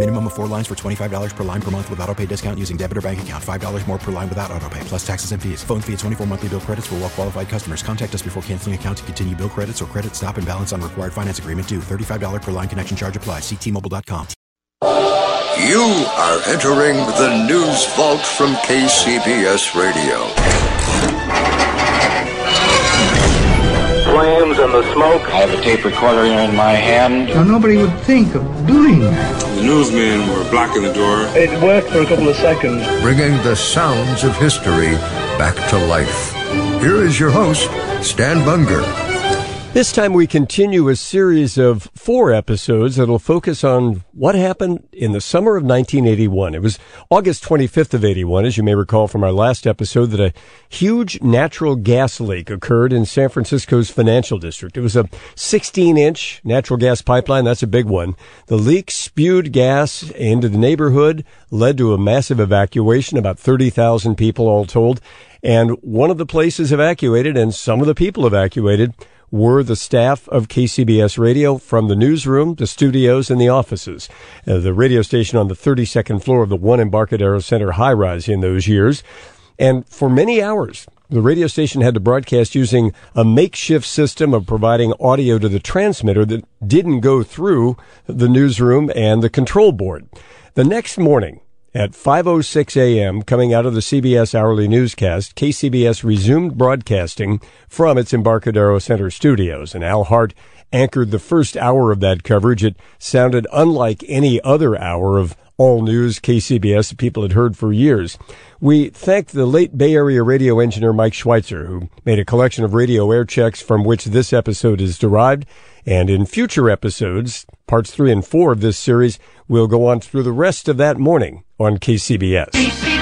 Minimum of four lines for $25 per line per month with auto pay discount using debit or bank account. $5 more per line without auto pay, plus taxes and fees. Phone fee at 24 monthly bill credits for well qualified customers. Contact us before canceling account to continue bill credits or credit stop and balance on required finance agreement due. $35 per line connection charge applies. Ctmobile.com. You are entering the news vault from KCBS Radio. Flames and the smoke. I have a tape recorder in my hand. Now, nobody would think of doing that. The newsmen were blocking the door. It worked for a couple of seconds. Bringing the sounds of history back to life. Here is your host, Stan Bunger. This time we continue a series of four episodes that'll focus on what happened in the summer of 1981. It was August 25th of 81, as you may recall from our last episode, that a huge natural gas leak occurred in San Francisco's financial district. It was a 16 inch natural gas pipeline. That's a big one. The leak spewed gas into the neighborhood, led to a massive evacuation, about 30,000 people all told. And one of the places evacuated and some of the people evacuated were the staff of KCBS Radio from the newsroom, the studios, and the offices. Uh, the radio station on the 32nd floor of the one Embarcadero Center high rise in those years. And for many hours, the radio station had to broadcast using a makeshift system of providing audio to the transmitter that didn't go through the newsroom and the control board. The next morning, at 5:06 a.m., coming out of the CBS hourly newscast, KCBS resumed broadcasting from its Embarcadero Center studios, and Al Hart anchored the first hour of that coverage. It sounded unlike any other hour of all news KCBS that people had heard for years. We thank the late Bay Area radio engineer Mike Schweizer, who made a collection of radio air checks from which this episode is derived. And in future episodes, parts three and four of this series, we'll go on through the rest of that morning on KCBS. KCBS.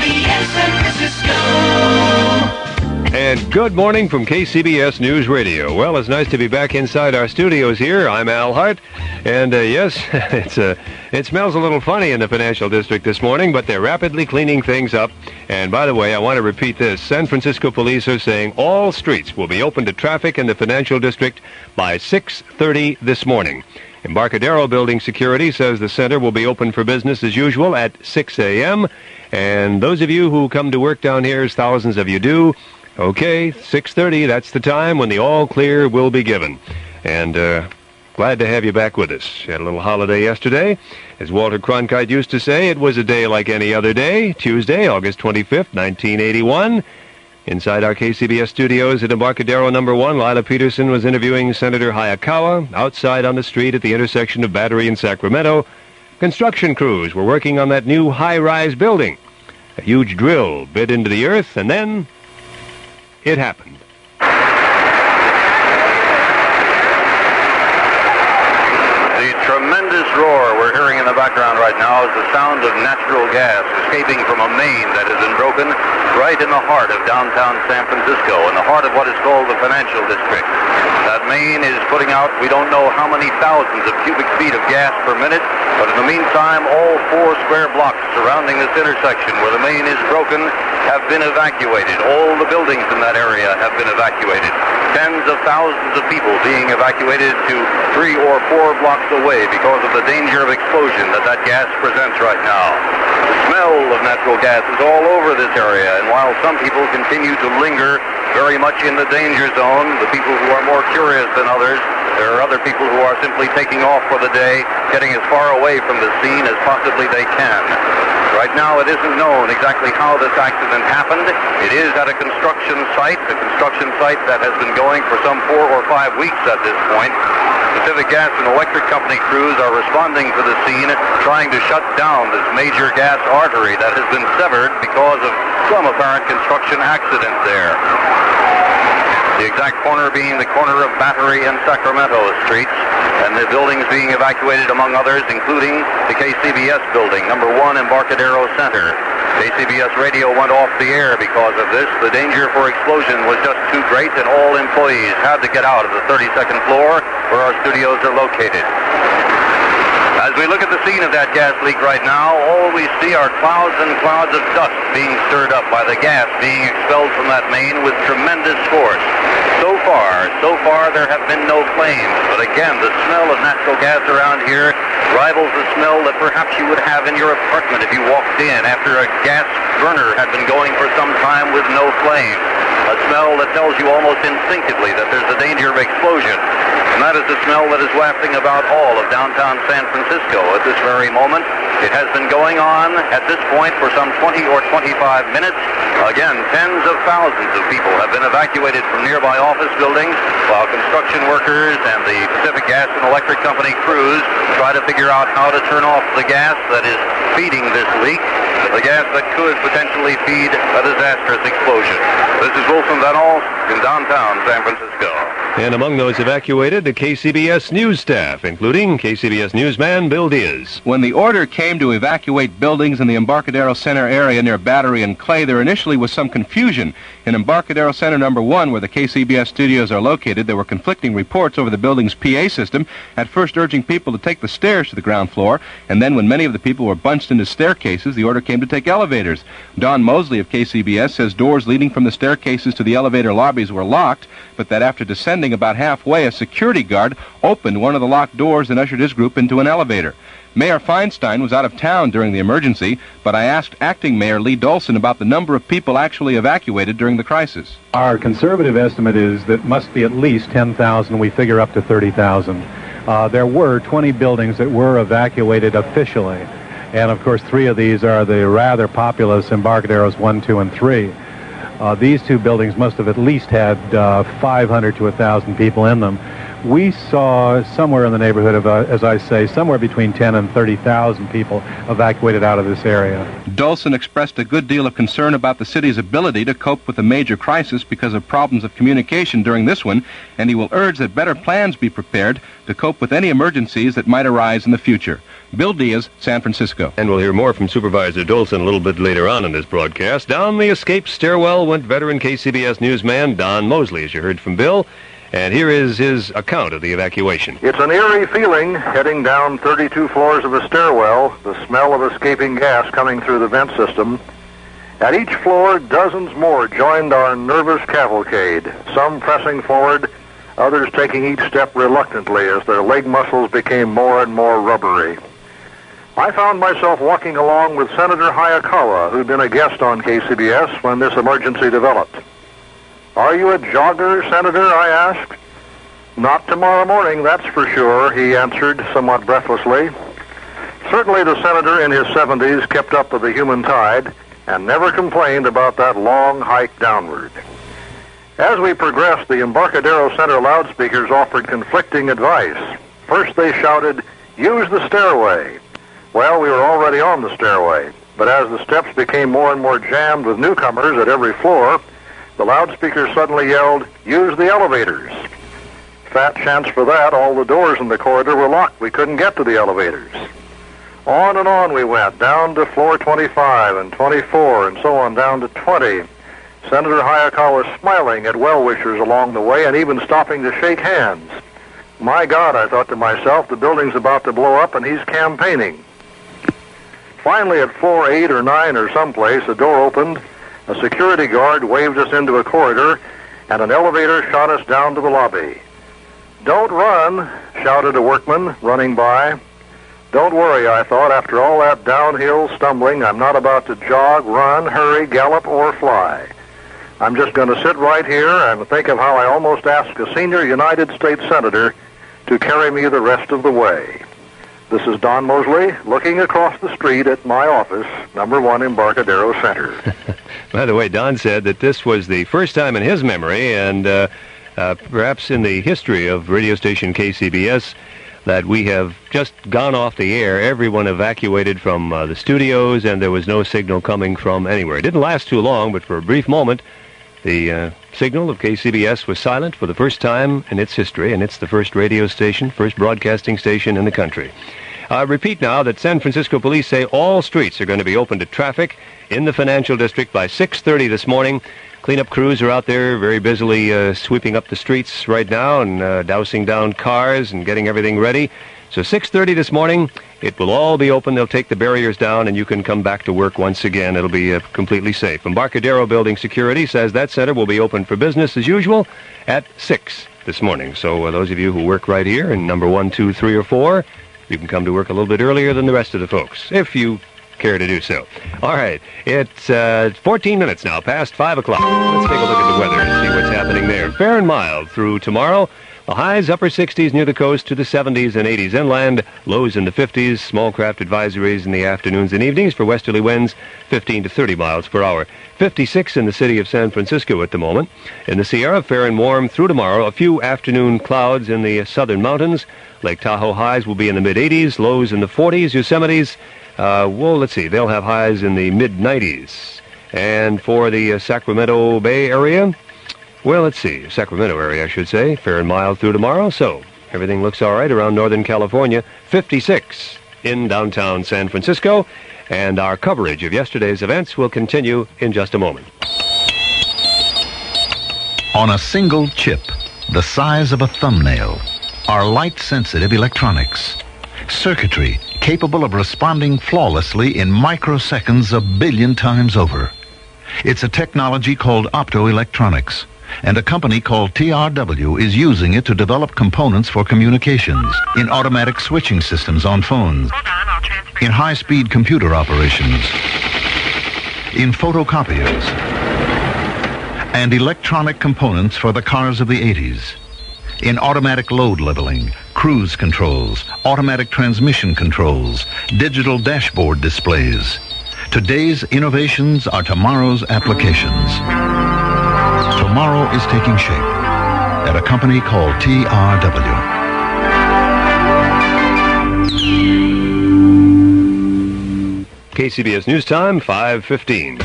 And good morning from KCBS News Radio. Well, it's nice to be back inside our studios here. I'm Al Hart, and uh, yes, it's uh, it smells a little funny in the financial district this morning, but they're rapidly cleaning things up. And by the way, I want to repeat this: San Francisco police are saying all streets will be open to traffic in the financial district by 6:30 this morning. Embarcadero Building Security says the center will be open for business as usual at 6 a.m. And those of you who come to work down here, as thousands of you do, okay, 6.30, that's the time when the all clear will be given. And uh, glad to have you back with us. You Had a little holiday yesterday. As Walter Cronkite used to say, it was a day like any other day, Tuesday, August 25th, 1981. Inside our KCBS studios at Embarcadero number one, Lila Peterson was interviewing Senator Hayakawa. Outside on the street at the intersection of Battery and Sacramento, construction crews were working on that new high-rise building. A huge drill bit into the earth, and then it happened. The tremendous roar we're hearing in the background right now is the sound of natural gas escaping from a main that has been broken right in the heart of downtown San Francisco, in the heart of what is called the financial district. That main is putting out, we don't know how many thousands of cubic feet of gas per minute, but in the meantime, all four square blocks surrounding this intersection where the main is broken have been evacuated. All the buildings in that area have been evacuated. Tens of thousands of people being evacuated to three or four blocks away because of the danger of explosion that that gas presents right now. The smell of natural gas is all over this area, and while some people continue to linger very much in the danger zone, the people who are more curious than others, there are other people who are simply taking off for the day, getting as far away from the scene as possibly they can. Right now, it isn't known exactly how this accident happened. It is at a construction site, a construction site that has been going for some four or five weeks at this point. Pacific Gas and Electric Company crews are responding to the scene, trying to shut down this major gas artery that has been severed because of some apparent construction accident there. The exact corner being the corner of Battery and Sacramento Streets, and the buildings being evacuated among others, including the KCBS building, number one Embarcadero Center. KCBS radio went off the air because of this. The danger for explosion was just too great, and all employees had to get out of the 32nd floor where our studios are located. As we look at the scene of that gas leak right now, all we see are clouds and clouds of dust being stirred up by the gas being expelled from that main with tremendous force. So far, so far there have been no flames, but again, the smell of natural gas around here rivals the smell that perhaps you would have in your apartment if you walked in after a gas burner had been going for some time with no flame. A smell that tells you almost instinctively that there's a danger of explosion. And that is the smell that is wafting about all of downtown San Francisco at this very moment. It has been going on at this point for some 20 or 25 minutes. Again, tens of thousands of people have been evacuated from nearby office buildings while construction workers and the Pacific Gas and Electric Company crews try to figure out how to turn off the gas that is feeding this leak, the gas that could potentially feed a disastrous explosion. This is Wilson Venel in downtown San Francisco. And among those evacuated, the KCBS news staff, including KCBS newsman Bill Diaz. When the order came to evacuate buildings in the Embarcadero Center area near Battery and Clay, there initially was some confusion. In Embarcadero Center number one, where the KCBS studios are located, there were conflicting reports over the building's PA system, at first urging people to take the stairs to the ground floor, and then when many of the people were bunched into staircases, the order came to take elevators. Don Mosley of KCBS says doors leading from the staircases to the elevator lobbies were locked, but that after descending about halfway, a security guard opened one of the locked doors and ushered his group into an elevator. Mayor Feinstein was out of town during the emergency, but I asked acting Mayor Lee Dolson about the number of people actually evacuated during the crisis. Our conservative estimate is that must be at least 10,000. We figure up to 30,000. Uh, there were 20 buildings that were evacuated officially. And of course, three of these are the rather populous Embarcaderos 1, 2, and 3. Uh, these two buildings must have at least had uh, 500 to 1,000 people in them. We saw somewhere in the neighborhood of, uh, as I say, somewhere between 10 and 30,000 people evacuated out of this area. Dolson expressed a good deal of concern about the city's ability to cope with a major crisis because of problems of communication during this one, and he will urge that better plans be prepared to cope with any emergencies that might arise in the future. Bill Diaz, San Francisco. And we'll hear more from Supervisor Dolson a little bit later on in this broadcast. Down the escape stairwell went veteran KCBS newsman Don Mosley, as you heard from Bill. And here is his account of the evacuation. It's an eerie feeling heading down 32 floors of a stairwell, the smell of escaping gas coming through the vent system. At each floor, dozens more joined our nervous cavalcade, some pressing forward, others taking each step reluctantly as their leg muscles became more and more rubbery. I found myself walking along with Senator Hayakawa, who'd been a guest on KCBS when this emergency developed. Are you a jogger, Senator? I asked. Not tomorrow morning, that's for sure, he answered somewhat breathlessly. Certainly the senator in his 70s kept up with the human tide and never complained about that long hike downward. As we progressed, the Embarcadero Center loudspeakers offered conflicting advice. First they shouted, use the stairway. Well, we were already on the stairway, but as the steps became more and more jammed with newcomers at every floor, the loudspeaker suddenly yelled, use the elevators. Fat chance for that, all the doors in the corridor were locked. We couldn't get to the elevators. On and on we went, down to floor 25 and 24 and so on down to 20. Senator Hayakawa was smiling at well-wishers along the way and even stopping to shake hands. My God, I thought to myself, the building's about to blow up and he's campaigning. Finally, at floor 8 or 9 or someplace, a door opened a security guard waved us into a corridor, and an elevator shot us down to the lobby. Don't run, shouted a workman running by. Don't worry, I thought, after all that downhill stumbling, I'm not about to jog, run, hurry, gallop, or fly. I'm just going to sit right here and think of how I almost asked a senior United States Senator to carry me the rest of the way. This is Don Mosley looking across the street at my office, number one Embarcadero Center. By the way, Don said that this was the first time in his memory, and uh, uh, perhaps in the history of radio station KCBS, that we have just gone off the air. Everyone evacuated from uh, the studios, and there was no signal coming from anywhere. It didn't last too long, but for a brief moment, the uh, signal of KCBS was silent for the first time in its history, and it's the first radio station, first broadcasting station in the country. I repeat now that San Francisco police say all streets are going to be open to traffic in the financial district by 6.30 this morning. Cleanup crews are out there very busily uh, sweeping up the streets right now and uh, dousing down cars and getting everything ready. So 6.30 this morning, it will all be open. They'll take the barriers down and you can come back to work once again. It'll be uh, completely safe. Embarcadero Building Security says that center will be open for business as usual at 6 this morning. So uh, those of you who work right here in number 1, 2, 3, or 4, you can come to work a little bit earlier than the rest of the folks, if you care to do so. All right, it's uh, 14 minutes now, past 5 o'clock. Let's take a look at the weather and see what's happening. Fair and mild through tomorrow. The highs upper 60s near the coast to the 70s and 80s inland. Lows in the 50s. Small craft advisories in the afternoons and evenings for westerly winds 15 to 30 miles per hour. 56 in the city of San Francisco at the moment. In the Sierra, fair and warm through tomorrow. A few afternoon clouds in the southern mountains. Lake Tahoe highs will be in the mid-80s. Lows in the 40s. Yosemite's, uh, well, let's see. They'll have highs in the mid-90s. And for the uh, Sacramento Bay area, well, let's see. Sacramento area, I should say. Fair and mild through tomorrow, so everything looks all right around Northern California. 56 in downtown San Francisco. And our coverage of yesterday's events will continue in just a moment. On a single chip, the size of a thumbnail, are light-sensitive electronics. Circuitry capable of responding flawlessly in microseconds a billion times over. It's a technology called optoelectronics and a company called TRW is using it to develop components for communications, in automatic switching systems on phones, in high-speed computer operations, in photocopiers, and electronic components for the cars of the 80s, in automatic load leveling, cruise controls, automatic transmission controls, digital dashboard displays. Today's innovations are tomorrow's applications tomorrow is taking shape at a company called TRW. KCBS News Time, 515.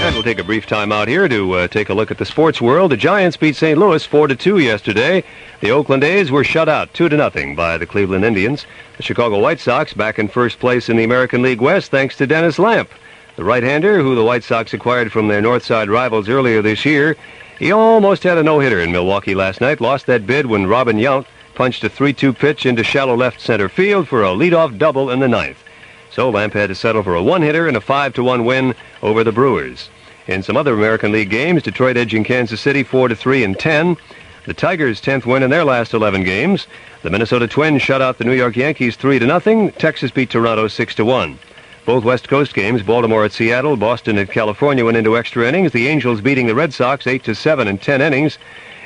And we'll take a brief time out here to uh, take a look at the sports world. The Giants beat St. Louis 4 to 2 yesterday. The Oakland A's were shut out 2 to nothing by the Cleveland Indians. The Chicago White Sox back in first place in the American League West thanks to Dennis Lamp. The right-hander, who the White Sox acquired from their North Side rivals earlier this year, he almost had a no-hitter in Milwaukee last night. Lost that bid when Robin Yount punched a 3-2 pitch into shallow left center field for a leadoff double in the ninth. So Lamp had to settle for a one-hitter and a 5-1 win over the Brewers. In some other American League games, Detroit edging Kansas City 4-3 and 10. The Tigers' 10th win in their last 11 games. The Minnesota Twins shut out the New York Yankees 3 to nothing. Texas beat Toronto 6 to 1. Both West Coast games, Baltimore at Seattle, Boston at California went into extra innings. The Angels beating the Red Sox 8 to 7 in 10 innings.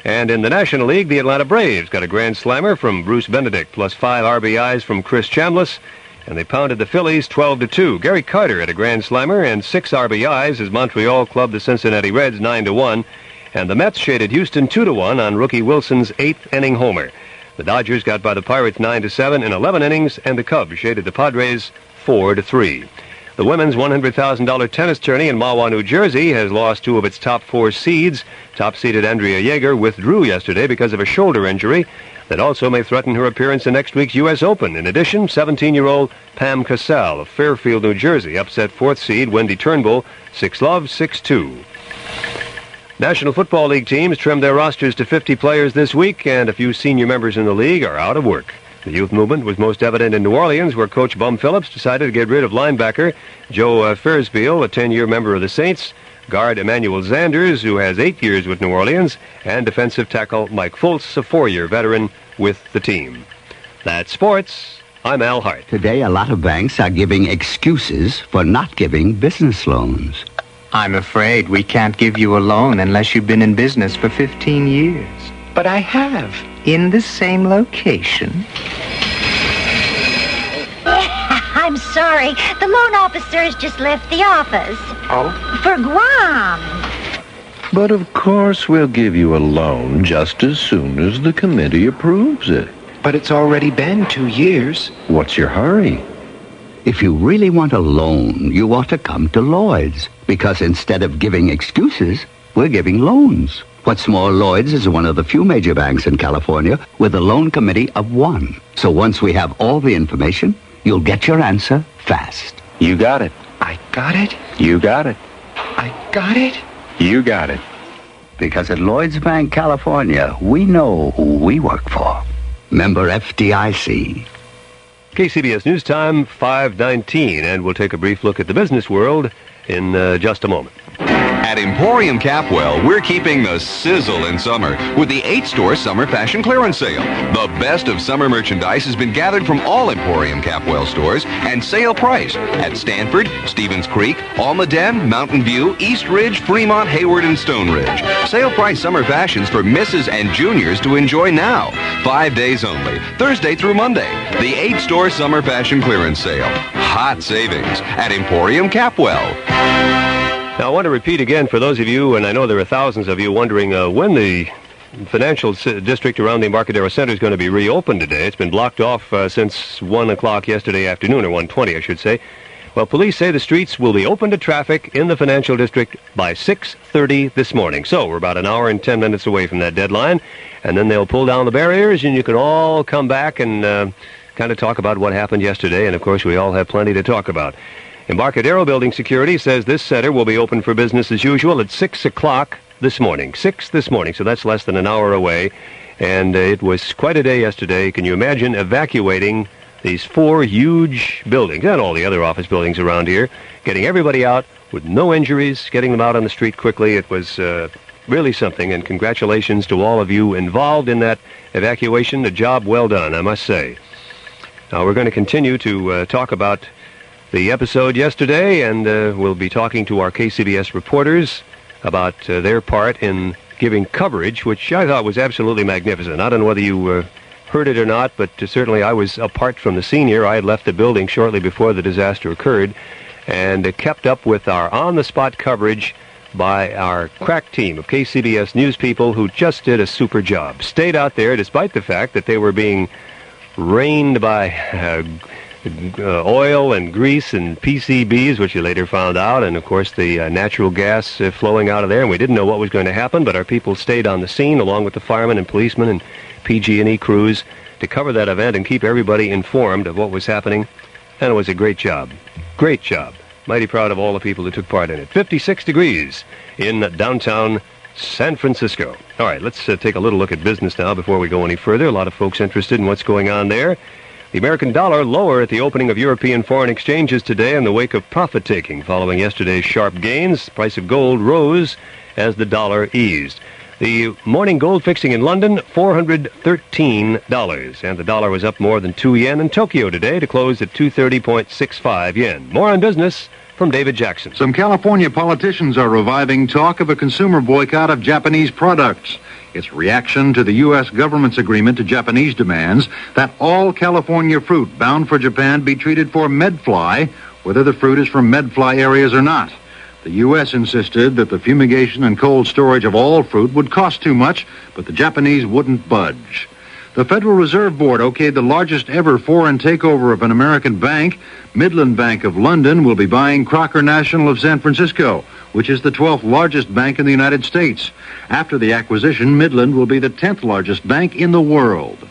And in the National League, the Atlanta Braves got a grand slammer from Bruce Benedict, plus five RBIs from Chris Chambliss, and they pounded the Phillies 12 to 2. Gary Carter had a grand slammer and six RBIs as Montreal clubbed the Cincinnati Reds 9 to 1, and the Mets shaded Houston 2 to 1 on rookie Wilson's eighth inning homer. The Dodgers got by the Pirates 9 to 7 in 11 innings, and the Cubs shaded the Padres 4 to 3. The women's $100,000 tennis tourney in Mahwah, New Jersey has lost two of its top four seeds. Top-seeded Andrea Jaeger withdrew yesterday because of a shoulder injury that also may threaten her appearance in next week's U.S. Open. In addition, 17-year-old Pam Casale of Fairfield, New Jersey, upset fourth seed Wendy Turnbull 6-love, 6-2. National Football League teams trimmed their rosters to 50 players this week, and a few senior members in the league are out of work. The youth movement was most evident in New Orleans, where Coach Bum Phillips decided to get rid of linebacker Joe uh, Federspiel, a 10-year member of the Saints, guard Emmanuel Zanders, who has eight years with New Orleans, and defensive tackle Mike Fultz, a four-year veteran with the team. That's sports. I'm Al Hart. Today, a lot of banks are giving excuses for not giving business loans. I'm afraid we can't give you a loan unless you've been in business for 15 years. But I have in the same location? I'm sorry. The loan officer has just left the office. Oh? For Guam. But of course we'll give you a loan just as soon as the committee approves it. But it's already been two years. What's your hurry? If you really want a loan, you ought to come to Lloyd's. Because instead of giving excuses, we're giving loans. What's more, Lloyd's is one of the few major banks in California with a loan committee of one. So once we have all the information, you'll get your answer fast. You got it. I got it. You got it. I got it. You got it. Because at Lloyd's Bank, California, we know who we work for. Member FDIC. KCBS News Time, 519, and we'll take a brief look at the business world in uh, just a moment. At Emporium Capwell, we're keeping the sizzle in summer with the eight-store summer fashion clearance sale. The best of summer merchandise has been gathered from all Emporium Capwell stores and sale price at Stanford, Stevens Creek, Alma Almaden, Mountain View, Eastridge, Fremont, Hayward, and Stoneridge. Sale price summer fashions for misses and juniors to enjoy now. Five days only, Thursday through Monday. The eight-store summer fashion clearance sale. Hot savings at Emporium Capwell. Now, I want to repeat again for those of you, and I know there are thousands of you wondering uh, when the financial district around the Embarcadero Center is going to be reopened today. It's been blocked off uh, since 1 o'clock yesterday afternoon, or 1.20, I should say. Well, police say the streets will be open to traffic in the financial district by 6.30 this morning. So we're about an hour and 10 minutes away from that deadline, and then they'll pull down the barriers, and you can all come back and uh, kind of talk about what happened yesterday, and of course we all have plenty to talk about. Embarcadero Building Security says this center will be open for business as usual at 6 o'clock this morning. 6 this morning, so that's less than an hour away. And uh, it was quite a day yesterday. Can you imagine evacuating these four huge buildings and all the other office buildings around here, getting everybody out with no injuries, getting them out on the street quickly? It was uh, really something, and congratulations to all of you involved in that evacuation. A job well done, I must say. Now, we're going to continue to uh, talk about the episode yesterday, and uh, we'll be talking to our KCBS reporters about uh, their part in giving coverage, which I thought was absolutely magnificent. I don't know whether you uh, heard it or not, but uh, certainly I was apart from the scene here. I had left the building shortly before the disaster occurred, and uh, kept up with our on-the-spot coverage by our crack team of KCBS news people who just did a super job. Stayed out there despite the fact that they were being rained by uh, oil and grease and PCBs, which you later found out, and of course the uh, natural gas uh, flowing out of there. And we didn't know what was going to happen, but our people stayed on the scene along with the firemen and policemen and PG&E crews to cover that event and keep everybody informed of what was happening. And it was a great job. Great job. Mighty proud of all the people who took part in it. 56 degrees in downtown San Francisco. All right, let's uh, take a little look at business now before we go any further. A lot of folks interested in what's going on there. The American dollar lower at the opening of European foreign exchanges today in the wake of profit taking following yesterday's sharp gains. Price of gold rose as the dollar eased. The morning gold fixing in London, $413, and the dollar was up more than 2 yen in Tokyo today to close at 230.65 yen. More on business from David Jackson. Some California politicians are reviving talk of a consumer boycott of Japanese products. Its reaction to the U.S. government's agreement to Japanese demands that all California fruit bound for Japan be treated for medfly, whether the fruit is from medfly areas or not. The U.S. insisted that the fumigation and cold storage of all fruit would cost too much, but the Japanese wouldn't budge. The Federal Reserve Board okayed the largest ever foreign takeover of an American bank. Midland Bank of London will be buying Crocker National of San Francisco, which is the 12th largest bank in the United States. After the acquisition, Midland will be the 10th largest bank in the world.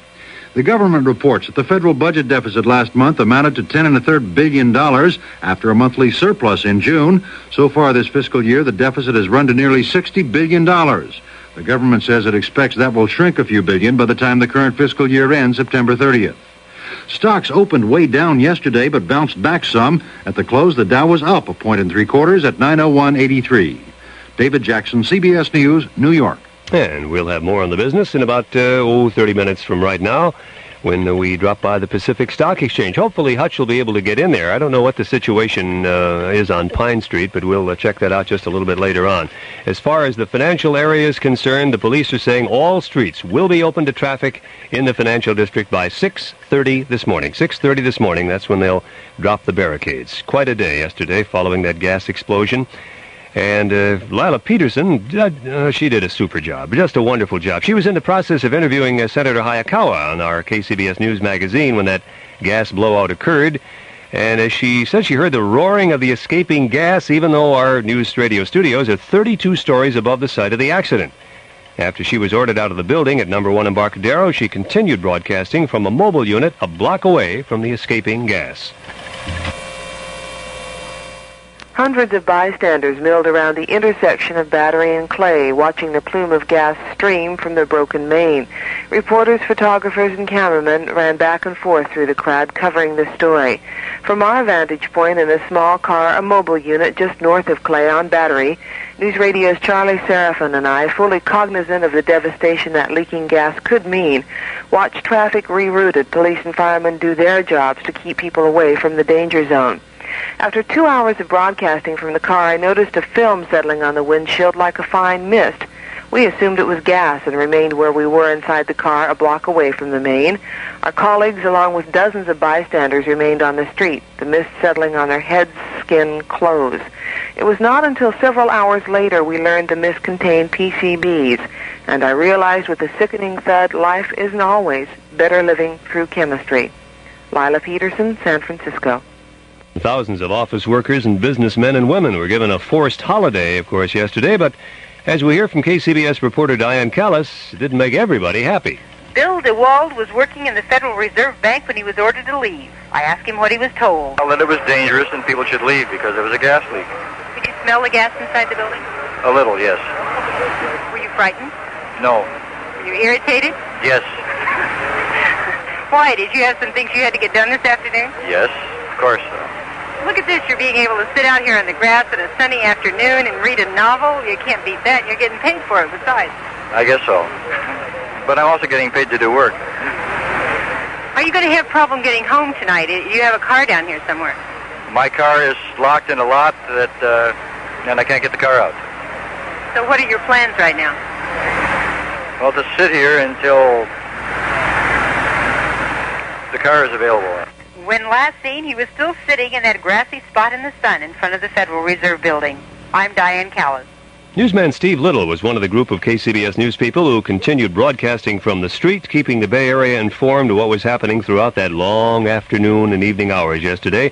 The government reports that the federal budget deficit last month amounted to ten and a third billion dollars after a monthly surplus in June. So far this fiscal year, the deficit has run to nearly sixty billion dollars. The government says it expects that will shrink a few billion by the time the current fiscal year ends September 30th. Stocks opened way down yesterday but bounced back some. At the close, the Dow was up a point and three quarters at 901.83. David Jackson, CBS News, New York. And we'll have more on the business in about, uh, oh, 30 minutes from right now when we drop by the Pacific Stock Exchange. Hopefully Hutch will be able to get in there. I don't know what the situation uh, is on Pine Street, but we'll uh, check that out just a little bit later on. As far as the financial area is concerned, the police are saying all streets will be open to traffic in the financial district by 6.30 this morning. 6.30 this morning, that's when they'll drop the barricades. Quite a day yesterday following that gas explosion. And uh, Lila Peterson, uh, she did a super job, just a wonderful job. She was in the process of interviewing uh, Senator Hayakawa on our KCBS News magazine when that gas blowout occurred. And as she said, she heard the roaring of the escaping gas, even though our news radio studios are 32 stories above the site of the accident. After she was ordered out of the building at number one Embarcadero, she continued broadcasting from a mobile unit a block away from the escaping gas. Hundreds of bystanders milled around the intersection of Battery and Clay, watching the plume of gas stream from the broken main. Reporters, photographers, and cameramen ran back and forth through the crowd covering the story. From our vantage point in a small car, a mobile unit just north of Clay on Battery, News Radio's Charlie Seraphin and I, fully cognizant of the devastation that leaking gas could mean, watched traffic rerouted, police and firemen do their jobs to keep people away from the danger zone. After two hours of broadcasting from the car, I noticed a film settling on the windshield like a fine mist. We assumed it was gas and remained where we were inside the car a block away from the main. Our colleagues, along with dozens of bystanders, remained on the street, the mist settling on their heads, skin, clothes. It was not until several hours later we learned the mist contained PCBs, and I realized with a sickening thud life isn't always better living through chemistry. Lila Peterson, San Francisco. Thousands of office workers and businessmen and women were given a forced holiday, of course, yesterday, but as we hear from KCBS reporter Diane Callis, it didn't make everybody happy. Bill DeWald was working in the Federal Reserve Bank when he was ordered to leave. I asked him what he was told. Well, that it was dangerous and people should leave because there was a gas leak. Did you smell the gas inside the building? A little, yes. Were you frightened? No. Were you irritated? Yes. Why? Did you have some things you had to get done this afternoon? Yes, of course. Look at this. You're being able to sit out here on the grass on a sunny afternoon and read a novel. You can't beat that. You're getting paid for it besides. I guess so. But I'm also getting paid to do work. Are you going to have a problem getting home tonight? You have a car down here somewhere. My car is locked in a lot that, uh, and I can't get the car out. So what are your plans right now? Well, to sit here until the car is available. When last seen, he was still sitting in that grassy spot in the sun in front of the Federal Reserve Building. I'm Diane Callis. Newsman Steve Little was one of the group of KCBS news people who continued broadcasting from the street, keeping the Bay Area informed of what was happening throughout that long afternoon and evening hours yesterday.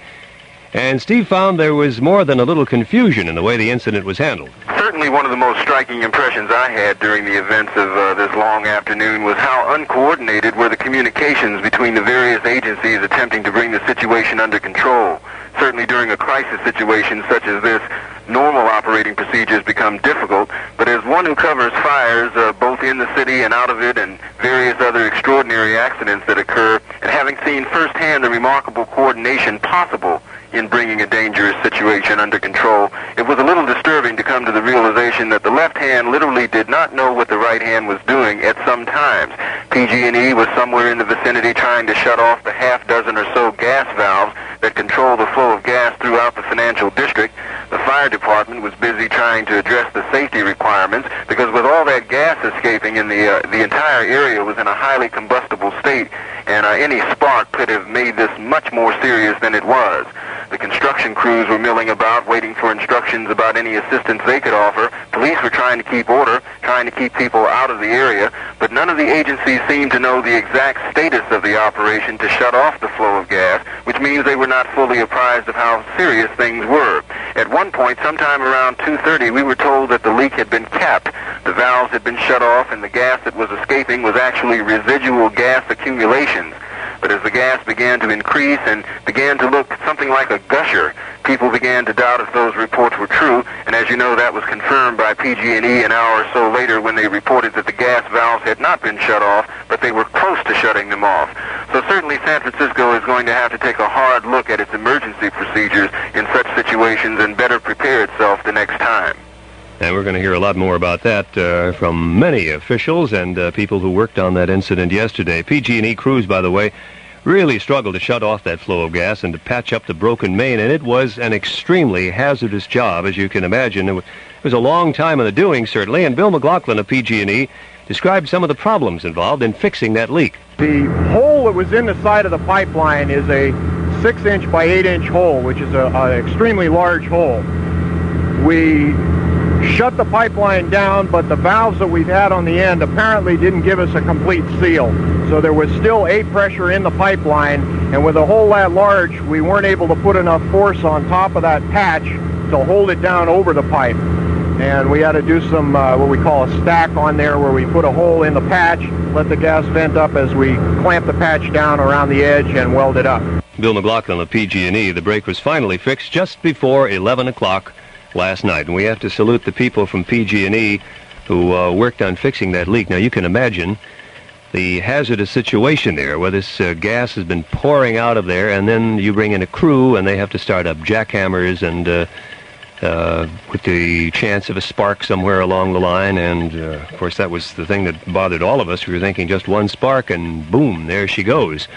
And Steve found there was more than a little confusion in the way the incident was handled. Certainly one of the most striking impressions I had during the events of uh, this long afternoon was how uncoordinated were the communications between the various agencies attempting to bring the situation under control. Certainly during a crisis situation such as this, normal operating procedures become difficult, but as one who covers fires uh, both in the city and out of it and various other extraordinary accidents that occur, and having seen firsthand the remarkable coordination possible in bringing a dangerous situation under control, it was a little disturbing to come to the realization that the left hand literally did not know what the right hand was doing at some times. PG&E was somewhere in the vicinity trying to shut off the half dozen or so gas valves that control the flow of gas throughout the financial district. The fire department was busy trying to address the safety requirements because with all that gas escaping in the uh, the entire area was in a highly combustible state and uh, any spark could have made this much more serious than it was. The construction crews were milling about, waiting for instructions about any assistance they could offer. Police were trying to keep order, trying to keep people out of the area, but none of the agencies seemed to know the exact status of the operation to shut off the flow of gas, which means they were not fully apprised of how serious things were. At one point, sometime around 2.30, we were told that the leak had been capped. The valves had been shut off, and the gas that was escaping was actually residual gas accumulations. But as the gas began to increase and began to look something like a gusher, people began to doubt if those reports were true. And as you know, that was confirmed by PG&E an hour or so later when they reported that the gas valves had not been shut off, but they were close to shutting them off. So certainly San Francisco is going to have to take a hard look at its emergency procedures in such situations and better prepare itself the next time. And we're going to hear a lot more about that uh, from many officials and uh, people who worked on that incident yesterday. PG&E crews, by the way, really struggled to shut off that flow of gas and to patch up the broken main, and it was an extremely hazardous job, as you can imagine. It was, a long time in the doing, certainly, and Bill McLaughlin of PG&E described some of the problems involved in fixing that leak. The hole that was in the side of the pipeline is a 6-inch by 8-inch hole, which is an extremely large hole. we shut the pipeline down, but the valves that we've had on the end apparently didn't give us a complete seal. So there was still a pressure in the pipeline, and with a hole that large, we weren't able to put enough force on top of that patch to hold it down over the pipe. And we had to do some, uh, what we call a stack on there, where we put a hole in the patch, let the gas vent up as we clamp the patch down around the edge and weld it up. Bill McLaughlin of PG&E. The break was finally fixed just before 11 o'clock last night, and we have to salute the people from PG&E who uh, worked on fixing that leak. Now you can imagine the hazardous situation there, where this uh, gas has been pouring out of there, and then you bring in a crew, and they have to start up jackhammers and. Uh, uh, with the chance of a spark somewhere along the line. And, uh, of course, that was the thing that bothered all of us. We were thinking just one spark, and boom, there she goes.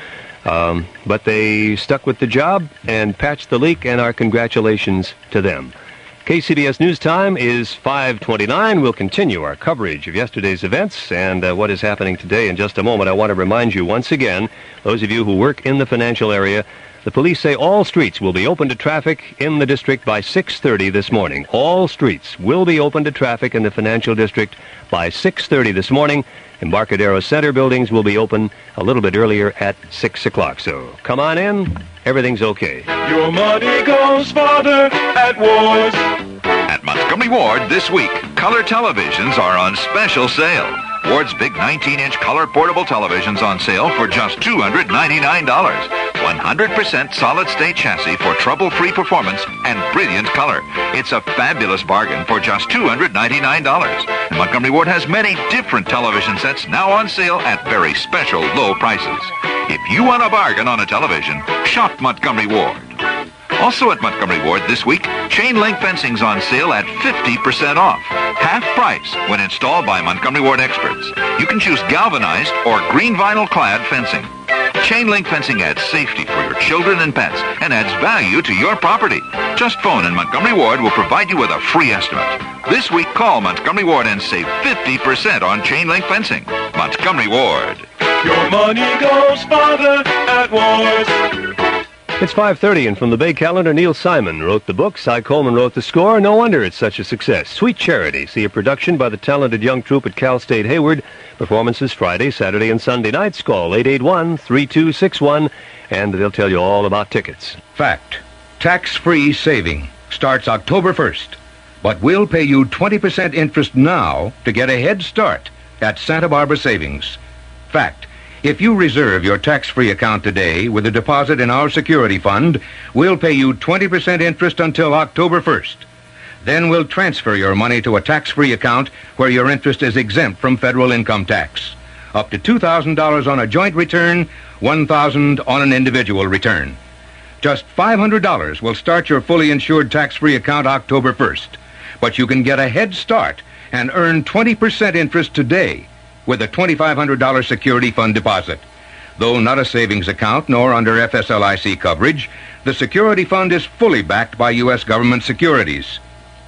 Um, but they stuck with the job and patched the leak, and our congratulations to them. KCBS News Time is 529. We'll continue our coverage of yesterday's events and uh, what is happening today in just a moment. I want to remind you once again, those of you who work in the financial area, the police say all streets will be open to traffic in the district by 6:30 this morning. All streets will be open to traffic in the financial district by 6:30 this morning. Embarcadero Center buildings will be open a little bit earlier at 6 o'clock. So come on in. Everything's okay. Your money goes farther at Wards. At Montgomery Ward this week, color televisions are on special sale. Ward's big 19-inch color portable televisions on sale for just $299. 100% solid-state chassis for trouble-free performance and brilliant color. It's a fabulous bargain for just $299. And Montgomery Ward has many different television sets now on sale at very special low prices. If you want a bargain on a television, shop Montgomery Ward. Also at Montgomery Ward this week, chain link fencing's on sale at 50% off. Half price when installed by Montgomery Ward experts. You can choose galvanized or green vinyl clad fencing. Chain link fencing adds safety for your children and pets and adds value to your property. Just phone and Montgomery Ward will provide you with a free estimate. This week, call Montgomery Ward and save 50% on chain link fencing. Montgomery Ward. Your money goes farther at Wards. It's 5.30, and from the Bay Calendar, Neil Simon wrote the book. Cy Coleman wrote the score. No wonder it's such a success. Sweet Charity. See a production by the talented young troupe at Cal State Hayward. Performances Friday, Saturday, and Sunday nights. Call 881-3261, and they'll tell you all about tickets. Fact. Tax-free saving starts October 1st, but we'll pay you 20% interest now to get a head start at Santa Barbara Savings. Fact. If you reserve your tax-free account today with a deposit in our security fund, we'll pay you 20% interest until October 1st. Then we'll transfer your money to a tax-free account where your interest is exempt from federal income tax. Up to $2,000 on a joint return, $1,000 on an individual return. Just $500 will start your fully insured tax-free account October 1st. But you can get a head start and earn 20% interest today with a $2,500 security fund deposit. Though not a savings account nor under FSLIC coverage, the security fund is fully backed by U.S. government securities.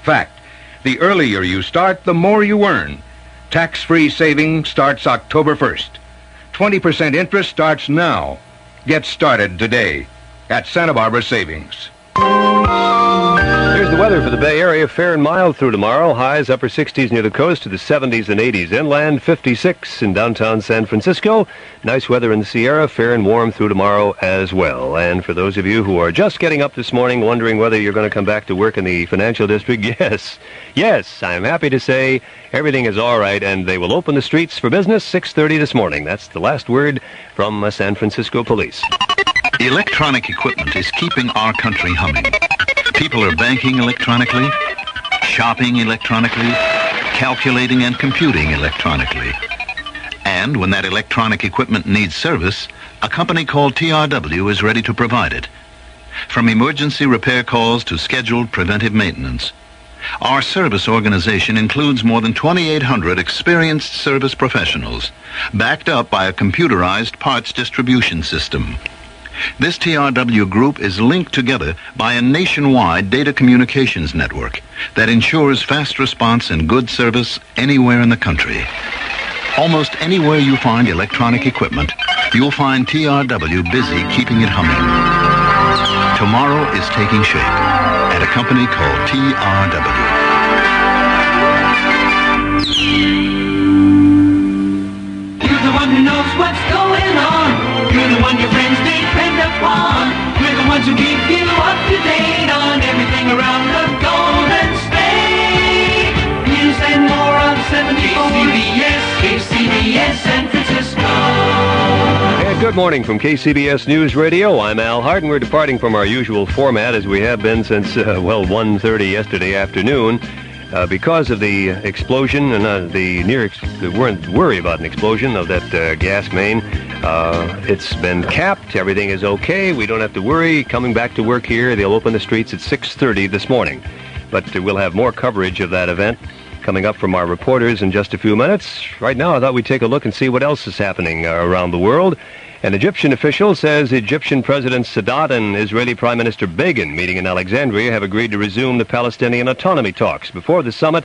Fact, the earlier you start, the more you earn. Tax-free saving starts October 1st. 20% interest starts now. Get started today at Santa Barbara Savings. The weather for the Bay Area. Fair and mild through tomorrow. Highs upper 60s near the coast to the 70s and 80s. Inland 56 in downtown San Francisco. Nice weather in the Sierra. Fair and warm through tomorrow as well. And for those of you who are just getting up this morning wondering whether you're going to come back to work in the financial district, yes. Yes, I'm happy to say everything is all right and they will open the streets for business 6:30 this morning. That's the last word from uh, San Francisco Police. Electronic equipment is keeping our country humming. People are banking electronically, shopping electronically, calculating and computing electronically. And when that electronic equipment needs service, a company called TRW is ready to provide it. From emergency repair calls to scheduled preventive maintenance, our service organization includes more than 2,800 experienced service professionals, backed up by a computerized parts distribution system. This TRW group is linked together by a nationwide data communications network that ensures fast response and good service anywhere in the country. Almost anywhere you find electronic equipment, you'll find TRW busy keeping it humming. Tomorrow is taking shape. at a company called TRW. You're the one who knows what's going on. You're the one friends depend upon. We're the ones who keep you up to date on everything around the Golden State. News and more on 74 KCBS, KCBS San Francisco. And good morning from KCBS News Radio. I'm Al Hart, and we're departing from our usual format as we have been since, uh, well, 1.30 yesterday afternoon. Uh, because of the explosion and uh, the near, ex- weren't worried about an explosion of that uh, gas main. Uh, it's been capped. Everything is okay. We don't have to worry. Coming back to work here, they'll open the streets at 6:30 this morning. But we'll have more coverage of that event coming up from our reporters in just a few minutes. Right now, I thought we'd take a look and see what else is happening uh, around the world. An Egyptian official says Egyptian President Sadat and Israeli Prime Minister Begin, meeting in Alexandria, have agreed to resume the Palestinian autonomy talks. Before the summit,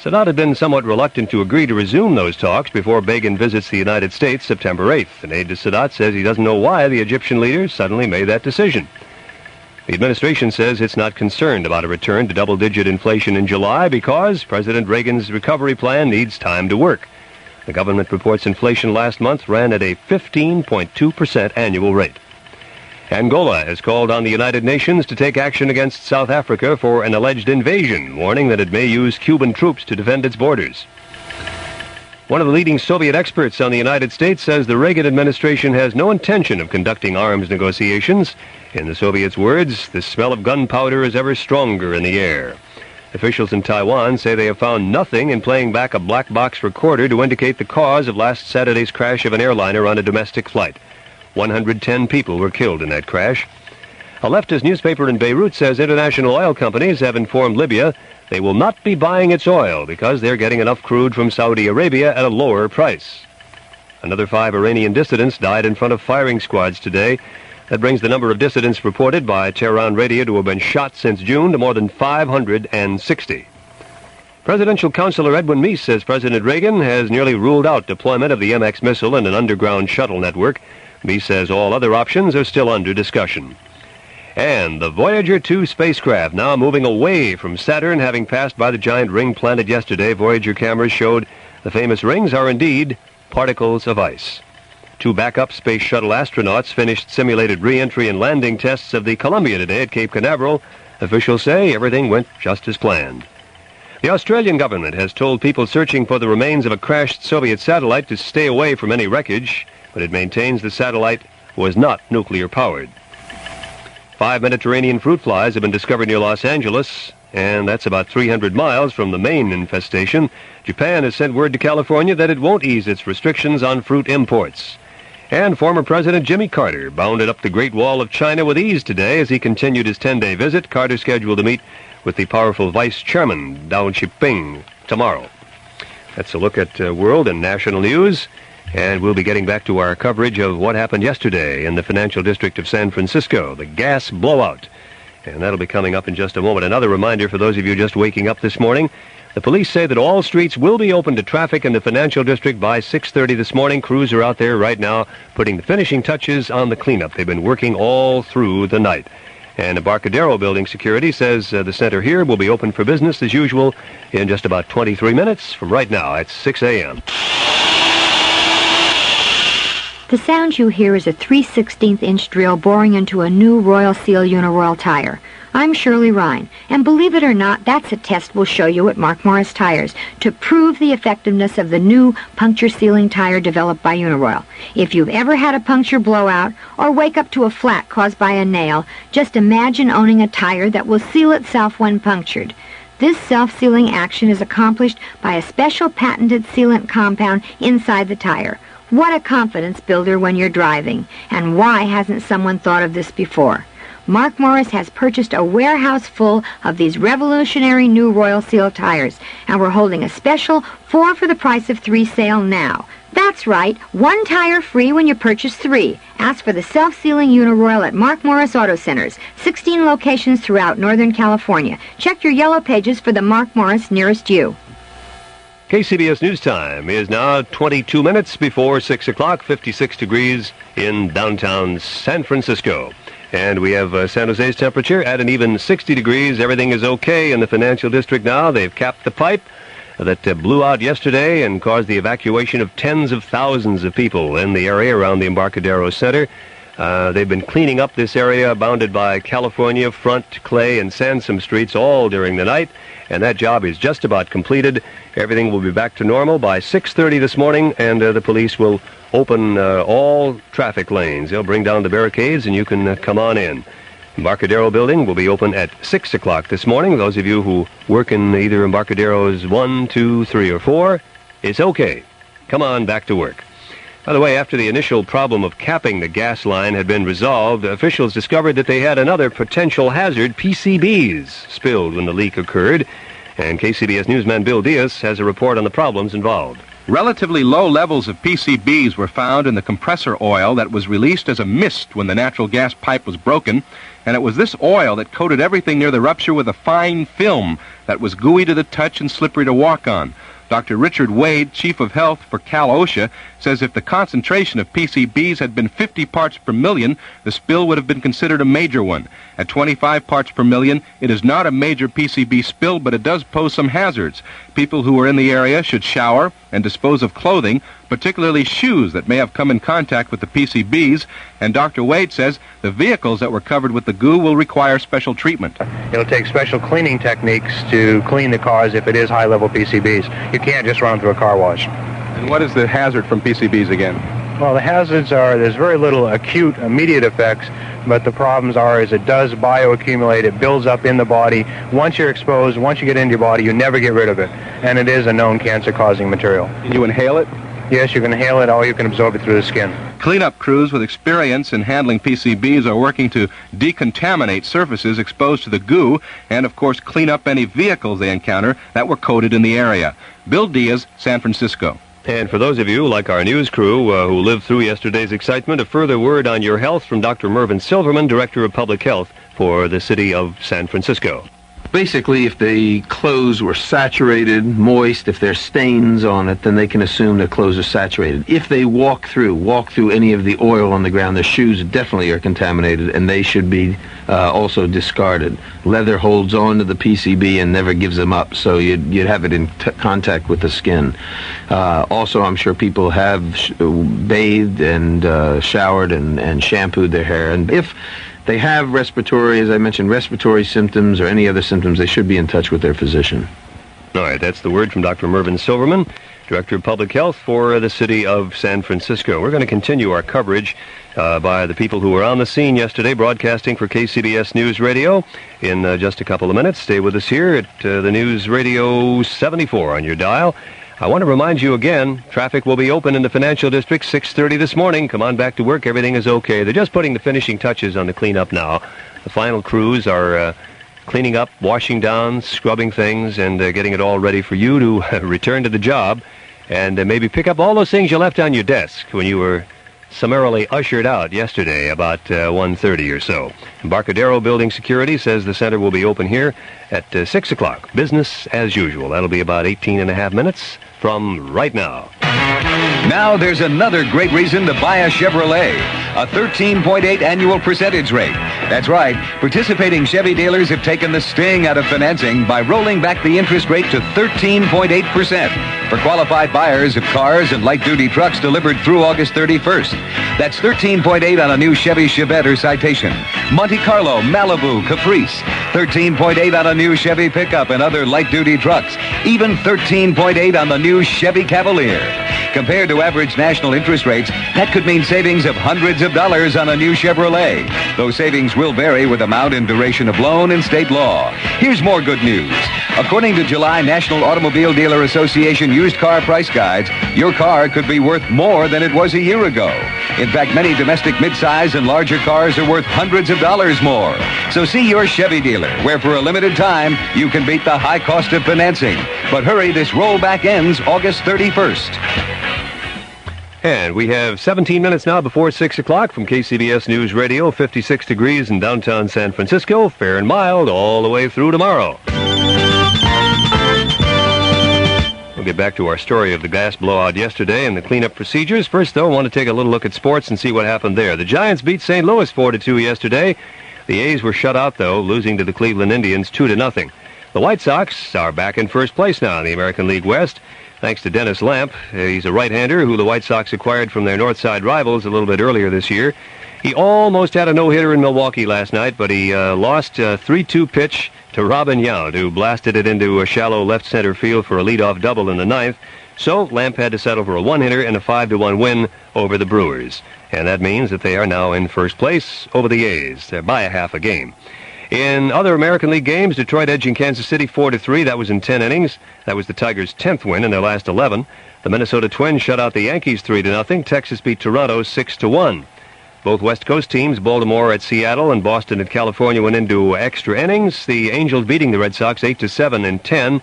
Sadat had been somewhat reluctant to agree to resume those talks before Begin visits the United States September 8th. An aide to Sadat says he doesn't know why the Egyptian leader suddenly made that decision. The administration says it's not concerned about a return to double-digit inflation in July because President Reagan's recovery plan needs time to work. The government reports inflation last month ran at a 15.2% annual rate. Angola has called on the United Nations to take action against South Africa for an alleged invasion, warning that it may use Cuban troops to defend its borders. One of the leading Soviet experts on the United States says the Reagan administration has no intention of conducting arms negotiations. In the Soviets' words, the smell of gunpowder is ever stronger in the air. Officials in Taiwan say they have found nothing in playing back a black box recorder to indicate the cause of last Saturday's crash of an airliner on a domestic flight. 110 people were killed in that crash. A leftist newspaper in Beirut says international oil companies have informed Libya they will not be buying its oil because they're getting enough crude from Saudi Arabia at a lower price. Another five Iranian dissidents died in front of firing squads today. That brings the number of dissidents reported by Tehran Radio to have been shot since June to more than 560. Presidential counselor Edwin Meese says President Reagan has nearly ruled out deployment of the MX missile and an underground shuttle network. Meese says all other options are still under discussion. And the Voyager 2 spacecraft now moving away from Saturn, having passed by the giant ring planet yesterday. Voyager cameras showed the famous rings are indeed particles of ice. Two backup space shuttle astronauts finished simulated re-entry and landing tests of the Columbia today at Cape Canaveral. Officials say everything went just as planned. The Australian government has told people searching for the remains of a crashed Soviet satellite to stay away from any wreckage, but it maintains the satellite was not nuclear powered. Five Mediterranean fruit flies have been discovered near Los Angeles, and that's about 300 miles from the main infestation. Japan has sent word to California that it won't ease its restrictions on fruit imports. And former President Jimmy Carter bounded up the Great Wall of China with ease today as he continued his 10-day visit. Carter scheduled to meet with the powerful Vice Chairman Deng Xiaoping tomorrow. That's a look at uh, world and national news. And we'll be getting back to our coverage of what happened yesterday in the financial district of San Francisco, the gas blowout. And that'll be coming up in just a moment. Another reminder for those of you just waking up this morning. The police say that all streets will be open to traffic in the financial district by 6:30 this morning. Crews are out there right now putting the finishing touches on the cleanup. They've been working all through the night. And Embarcadero Building Security says uh, the center here will be open for business as usual in just about 23 minutes from right now at 6 a.m. The sound you hear is a 3 16th inch drill boring into a new Royal Seal Uniroyal tire. I'm Shirley Ryan, and believe it or not, that's a test we'll show you at Mark Morris Tires to prove the effectiveness of the new puncture sealing tire developed by Uniroyal. If you've ever had a puncture blowout or wake up to a flat caused by a nail, just imagine owning a tire that will seal itself when punctured. This self-sealing action is accomplished by a special patented sealant compound inside the tire. What a confidence builder when you're driving. And why hasn't someone thought of this before? Mark Morris has purchased a warehouse full of these revolutionary new Royal Seal tires, and we're holding a special four for the price of three sale now. That's right, one tire free when you purchase three. Ask for the self-sealing Uniroyal at Mark Morris Auto Centers, 16 locations throughout Northern California. Check your yellow pages for the Mark Morris nearest you. KCBS News Time is now 22 minutes before 6 o'clock, 56 degrees in downtown San Francisco. And we have uh, San Jose's temperature at an even 60 degrees. Everything is okay in the financial district now. They've capped the pipe that uh, blew out yesterday and caused the evacuation of tens of thousands of people in the area around the Embarcadero Center. Uh, they've been cleaning up this area bounded by California, Front, Clay, and Sansome streets all during the night, and that job is just about completed. Everything will be back to normal by 6.30 this morning, and uh, the police will open uh, all traffic lanes. They'll bring down the barricades, and you can uh, come on in. Embarcadero building will be open at 6 o'clock this morning. Those of you who work in either Embarcaderos 1, 2, 3, or 4, it's okay. Come on back to work. By the way, after the initial problem of capping the gas line had been resolved, officials discovered that they had another potential hazard, PCBs, spilled when the leak occurred. And KCBS newsman Bill Diaz has a report on the problems involved. Relatively low levels of PCBs were found in the compressor oil that was released as a mist when the natural gas pipe was broken, and it was this oil that coated everything near the rupture with a fine film that was gooey to the touch and slippery to walk on. Dr. Richard Wade, Chief of Health for Cal OSHA, says if the concentration of PCBs had been 50 parts per million, the spill would have been considered a major one. At 25 parts per million, it is not a major PCB spill, but it does pose some hazards. People who are in the area should shower and dispose of clothing, particularly shoes that may have come in contact with the PCBs, and Dr. Wade says the vehicles that were covered with the goo will require special treatment. It'll take special cleaning techniques to clean the cars if it is high-level PCBs. You can't just run them through a car wash. And what is the hazard from PCBs again? Well, the hazards are there's very little acute, immediate effects, but the problems are is it does bioaccumulate, it builds up in the body. Once you're exposed, once you get into your body, you never get rid of it, and it is a known cancer-causing material. Can you inhale it? Yes, you can inhale it, or you can absorb it through the skin. Cleanup crews with experience in handling PCBs are working to decontaminate surfaces exposed to the goo and, of course, clean up any vehicles they encounter that were coated in the area. Bill Diaz, San Francisco. And for those of you, like our news crew, uh, who lived through yesterday's excitement, a further word on your health from Dr. Mervyn Silverman, Director of Public Health for the city of San Francisco. Basically, if the clothes were saturated, moist, if there's stains on it, then they can assume the clothes are saturated. If they walk through, walk through any of the oil on the ground, their shoes definitely are contaminated, and they should be uh, also discarded. Leather holds on to the PCB and never gives them up, so you'd, you'd have it in contact with the skin. Uh, also, I'm sure people have bathed and uh, showered and, and shampooed their hair, and if they have respiratory, as I mentioned, respiratory symptoms or any other symptoms, they should be in touch with their physician. All right, that's the word from Dr. Mervyn Silverman, Director of Public Health for the city of San Francisco. We're going to continue our coverage uh, by the people who were on the scene yesterday, broadcasting for KCBS News Radio in uh, just a couple of minutes. Stay with us here at uh, the News Radio 74 on your dial. I want to remind you again, traffic will be open in the financial district 6:30 this morning. Come on back to work. Everything is okay. They're just putting the finishing touches on the cleanup now. The final crews are uh, cleaning up, washing down, scrubbing things, and uh, getting it all ready for you to return to the job and uh, maybe pick up all those things you left on your desk when you were summarily ushered out yesterday about uh, 1.30 or so. Embarcadero Building Security says the center will be open here at uh, 6 o'clock. Business as usual. That'll be about 18 and a half minutes from right now. Now there's another great reason to buy a Chevrolet. A 13.8 annual percentage rate. That's right. Participating Chevy dealers have taken the sting out of financing by rolling back the interest rate to 13.8% for qualified buyers of cars and light-duty trucks delivered through August 31st. That's 13.8 on a new Chevy Chevette or Citation, Monte Carlo, Malibu, Caprice. 13.8 on a new Chevy pickup and other light-duty trucks. Even 13.8 on the new Chevy Cavalier. Compared to average national interest rates, that could mean savings of hundreds of dollars on a new Chevrolet. Those savings will vary with amount and duration of loan and state law. Here's more good news. According to July National Automobile Dealer Association used car price guides, your car could be worth more than it was a year ago. In fact, many domestic midsize and larger cars are worth hundreds of dollars more. So see your Chevy dealer, where for a limited time, you can beat the high cost of financing. But hurry, this rollback ends August 31st. And we have 17 minutes now before 6 o'clock from KCBS News Radio, 56 degrees in downtown San Francisco, fair and mild all the way through tomorrow. We'll get back to our story of the gas blowout yesterday and the cleanup procedures. First, though, I want to take a little look at sports and see what happened there. The Giants beat St. Louis 4-2 yesterday. The A's were shut out, though, losing to the Cleveland Indians 2 to nothing. The White Sox are back in first place now in the American League West, thanks to Dennis Lamp. He's a right-hander who the White Sox acquired from their North Side rivals a little bit earlier this year. He almost had a no-hitter in Milwaukee last night, but he uh, lost a 3-2 pitch to Robin Yount, who blasted it into a shallow left center field for a leadoff double in the ninth. So Lamp had to settle for a one-hitter and a 5-1 win over the Brewers. And that means that they are now in first place over the A's They're by a half a game. In other American League games, Detroit edging Kansas City 4 to 3. That was in 10 innings. That was the Tigers' 10th win in their last 11. The Minnesota Twins shut out the Yankees 3 to nothing. Texas beat Toronto 6 to 1. Both West Coast teams, Baltimore at Seattle and Boston at California, went into extra innings. The Angels beating the Red Sox 8 to 7 in 10.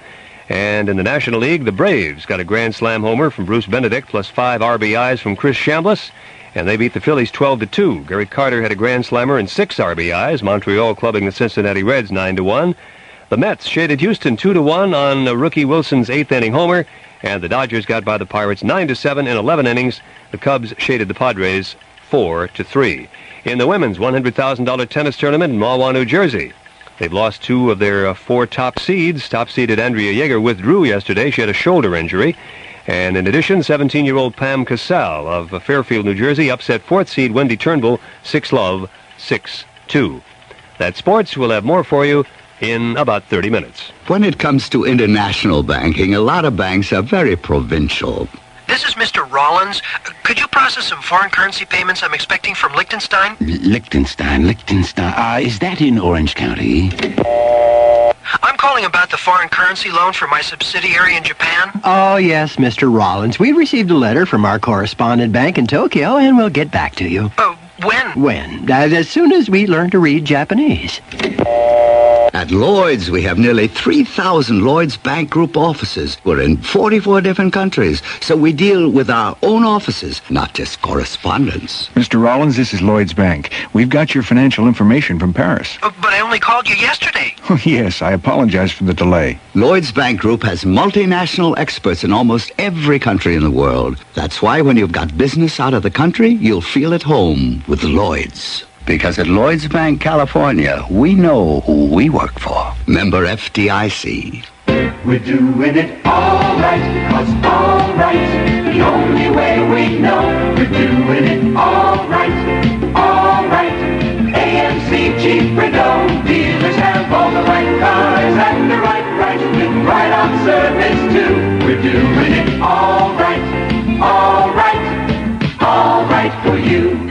And in the National League, the Braves got a grand slam homer from Bruce Benedict plus five RBIs from Chris Chambliss. And they beat the Phillies 12 to 2. Gary Carter had a grand slammer and six RBIs. Montreal clubbing the Cincinnati Reds 9 to 1. The Mets shaded Houston 2 to 1 on Mookie Wilson's eighth inning homer. And the Dodgers got by the Pirates 9 to 7 in 11 innings. The Cubs shaded the Padres 4 to 3. In the women's $100,000 tennis tournament in Mahwah, New Jersey, they've lost two of their uh, four top seeds. Top seeded Andrea Jaeger withdrew yesterday. She had a shoulder injury. And in addition, 17-year-old Pam Casale of uh, Fairfield, New Jersey, upset fourth seed Wendy Turnbull 6 love 6-2. That's sports. We'll have more for you in about 30 minutes. When it comes to international banking, a lot of banks are very provincial. This is Mr. Rollins. Could you process some foreign currency payments I'm expecting from Liechtenstein? Liechtenstein, Liechtenstein. Uh, is that in Orange County? I'm calling about the foreign currency loan for my subsidiary in Japan. Oh, yes, Mr. Rollins. We received a letter from our correspondent bank in Tokyo, and we'll get back to you. Uh, when? When? As soon as we learn to read Japanese. At Lloyd's, we have nearly 3,000 Lloyd's Bank Group offices. We're in 44 different countries, so we deal with our own offices, not just correspondence. Mr. Rollins, this is Lloyd's Bank. We've got your financial information from Paris. Uh, but I only called you yesterday. Oh, yes, I apologize for the delay. Lloyd's Bank Group has multinational experts in almost every country in the world. That's why when you've got business out of the country, you'll feel at home with Lloyd's. Because at Lloyd's Bank, California, we know who we work for. Member FDIC. We're doing it all right, cause all right, the only way we know. We're doing it all right, all right. AMC Jeep Renault dealers have all the right cars at the right price with right on service too. We're doing it all right, all right, all right for you.